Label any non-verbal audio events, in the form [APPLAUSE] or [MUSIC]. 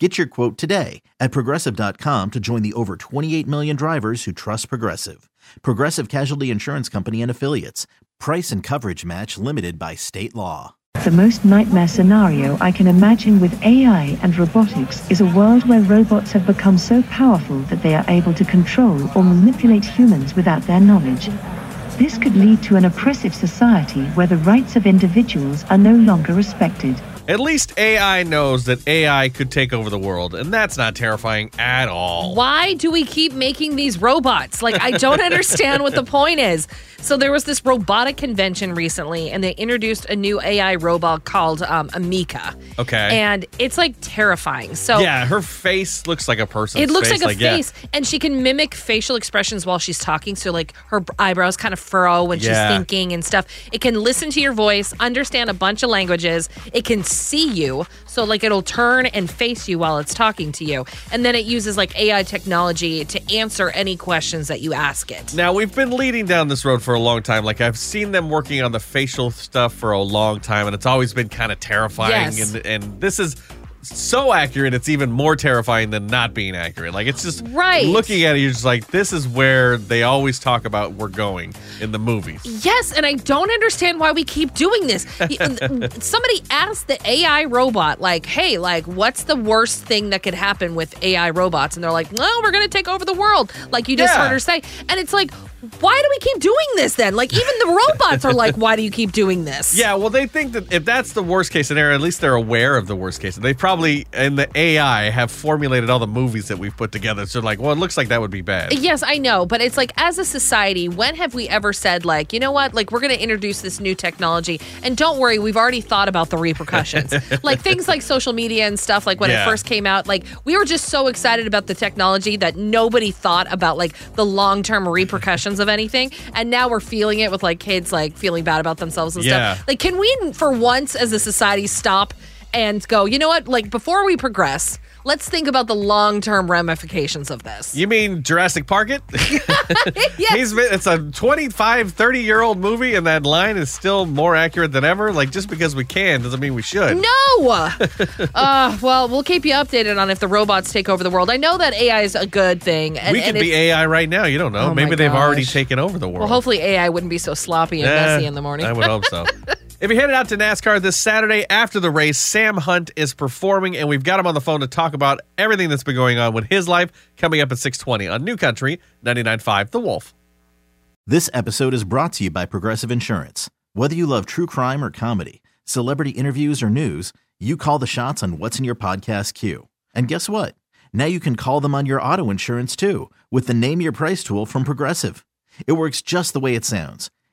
Get your quote today at progressive.com to join the over 28 million drivers who trust Progressive. Progressive Casualty Insurance Company and Affiliates. Price and coverage match limited by state law. The most nightmare scenario I can imagine with AI and robotics is a world where robots have become so powerful that they are able to control or manipulate humans without their knowledge. This could lead to an oppressive society where the rights of individuals are no longer respected. At least AI knows that AI could take over the world, and that's not terrifying at all. Why do we keep making these robots? Like, I don't [LAUGHS] understand what the point is. So, there was this robotic convention recently, and they introduced a new AI robot called um, Ameca. Okay. And it's like terrifying. So, yeah, her face looks like a person. It looks face. like a yeah. face, and she can mimic facial expressions while she's talking. So, like her eyebrows kind of furrow when Yeah. she's thinking and stuff. It can listen to your voice, understand a bunch of languages. It can see you, so like it'll turn and face you while it's talking to you. And then it uses like AI technology to answer any questions that you ask it. Now, we've been leading down this road for a long time. Like, I've seen them working on the facial stuff for a long time, and it's always been kind of terrifying. Yes. And, and this is so accurate, it's even more terrifying than not being accurate. Like, it's just Right. looking at it, you're just like, this is where they always talk about we're going in the movies. Yes, and I don't understand why we keep doing this. [LAUGHS] Somebody asked the AI robot, like, hey, like, what's the worst thing that could happen with AI robots? And they're like, no, we're going to take over the world, like you just Yeah. heard her say. And it's like, why do we keep doing this then? Like, even the robots are like, why do you keep doing this? Yeah, well, they think that if that's the worst case scenario, at least they're aware of the worst case. They probably, in the AI, have formulated all the movies that we've put together. So, like, well, it looks like that would be bad. Yes, I know, but it's like as a society, when have we ever said like, you know what, like we're going to introduce this new technology, and don't worry, we've already thought about the repercussions, [LAUGHS] like things like social media and stuff. Like when Yeah. it first came out, like we were just so excited about the technology that nobody thought about like the long term repercussions of anything, and now we're feeling it with like kids like feeling bad about themselves and Yeah. stuff. Like, can we, for once, as a society, stop and go, you know what, like before we progress. Let's think about the long-term ramifications of this. You mean Jurassic Park it? [LAUGHS] [LAUGHS] Yes. He's been, it's a 25, 30 year old movie, and that line is still more accurate than ever. Like, just because we can doesn't mean we should. No. [LAUGHS] uh, well, we'll keep you updated on if the robots take over the world. I know that AI is a good thing. And, we could be AI right now. You don't know. Oh Maybe they've already taken over the world. Well, hopefully AI wouldn't be so sloppy and messy in the morning. I would hope so. If you're headed out to NASCAR this Saturday after the race, Sam Hunt is performing, and we've got him on the phone to talk about everything that's been going on with his life coming up at 620 on New Country 99.5 The Wolf. This episode is brought to you by Progressive Insurance. Whether you love true crime or comedy, celebrity interviews or news, you call the shots on what's in your podcast queue. And guess what? Now you can call them on your auto insurance too with the Name Your Price tool from Progressive. It works just the way it sounds.